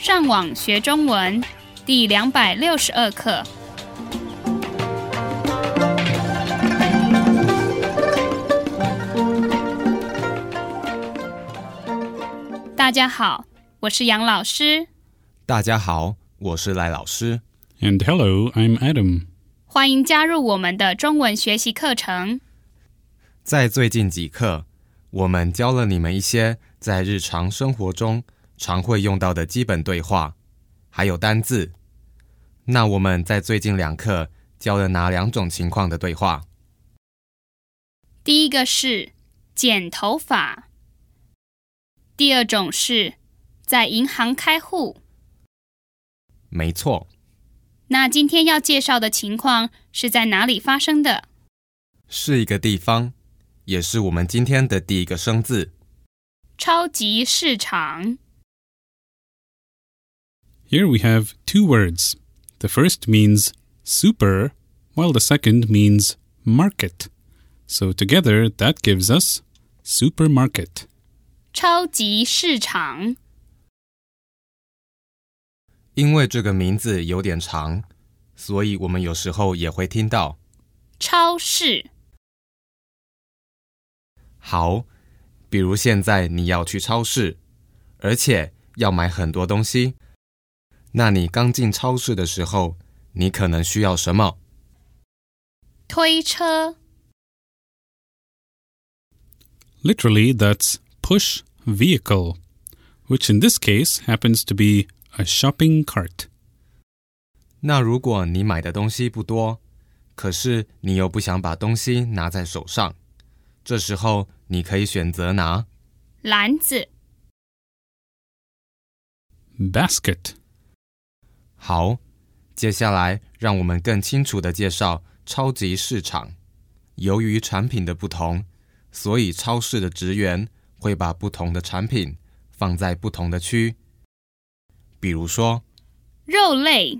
上网学中文第两百六十二课。大家好，我是杨老师，大家好，我是赖老师。And hello, I'm Adam. 欢迎加入我们的中文学习课程。在最近几课，我们教了你们一些在日常生活中常会用到的基本对话，还有单字。那我们在最近两课教了哪两种情况的对话？第一个是剪头发，第二种是在银行开户。没错，那今天要介绍的情况是在哪里发生的？是一个地方，也是我们今天的第一个生字。超级市场。Here we have two words. The first means super, while the second means market. So together, that gives us supermarket. 超级市场，因为这个名字有点长，所以我们有时候也会听到。超市，好，比如现在你要去超市，而且要买很多东西。 那你刚进超市的时候，你可能需要什么？推车， Literally, that's push vehicle, which in this case happens to be a shopping cart. 那如果你买的东西不多，可是你又不想把东西拿在手上，这时候你可以选择拿。篮子， Basket. 好，接下来让我们更清楚的介绍超级市场。由于产品的不同，所以超市的职员会把不同的产品放在不同的区。比如说，肉类，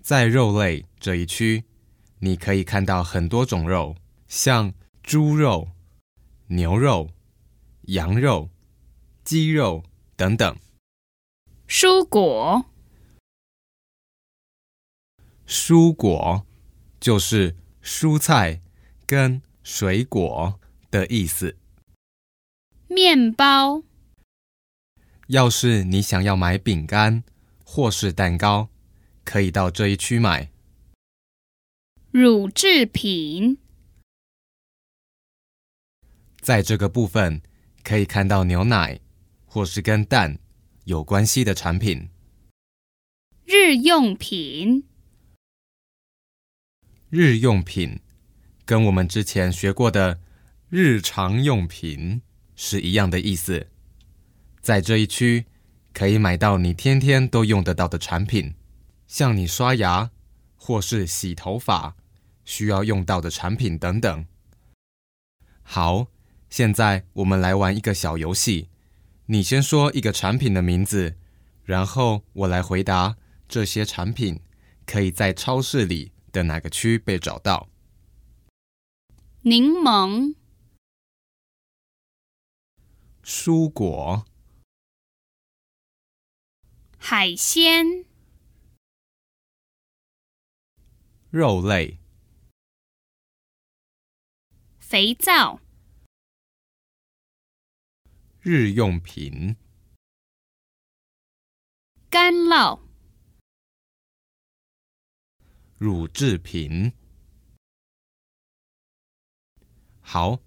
在肉类这一区，你可以看到很多种肉，像猪肉、牛肉、羊肉、鸡肉等等。蔬果，蔬果就是蔬菜跟水果的意思。面包，要是你想要买饼干或是蛋糕，可以到这一区买。乳制品，在这个部分可以看到牛奶或是跟蛋有关系的产品。日用品，日用品跟我们之前学过的日常用品是一样的意思。在这一区可以买到你天天都用得到的产品，像你刷牙或是洗头发需要用到的产品等等。好，现在我们来玩一个小游戏。你先说一个产品的名字，然后我来回答这些产品可以在超市里的哪个区被找到。柠檬，蔬果、海鲜，肉类、肥皂，日用品、干酪，乳制品。好，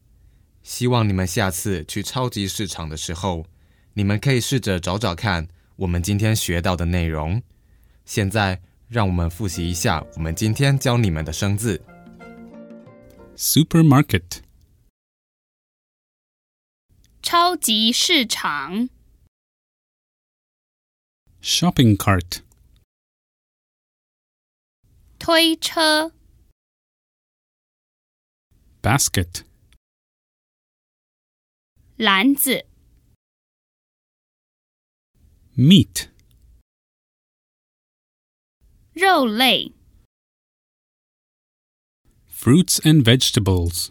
希望你们下次去超级市场的时候，你们可以试着找找看我们今天学到的内容。现在，让我们复习一下我们今天教你们的生字。Supermarket. 超级市场， Shopping cart. 推车， Basket. 篮子， Meat. 肉类， Fruits and vegetables.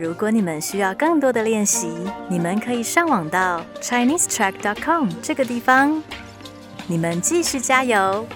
如果你们需要更多的练习，你们可以上网到 ChineseTrack.com 这个地方。你们继续加油，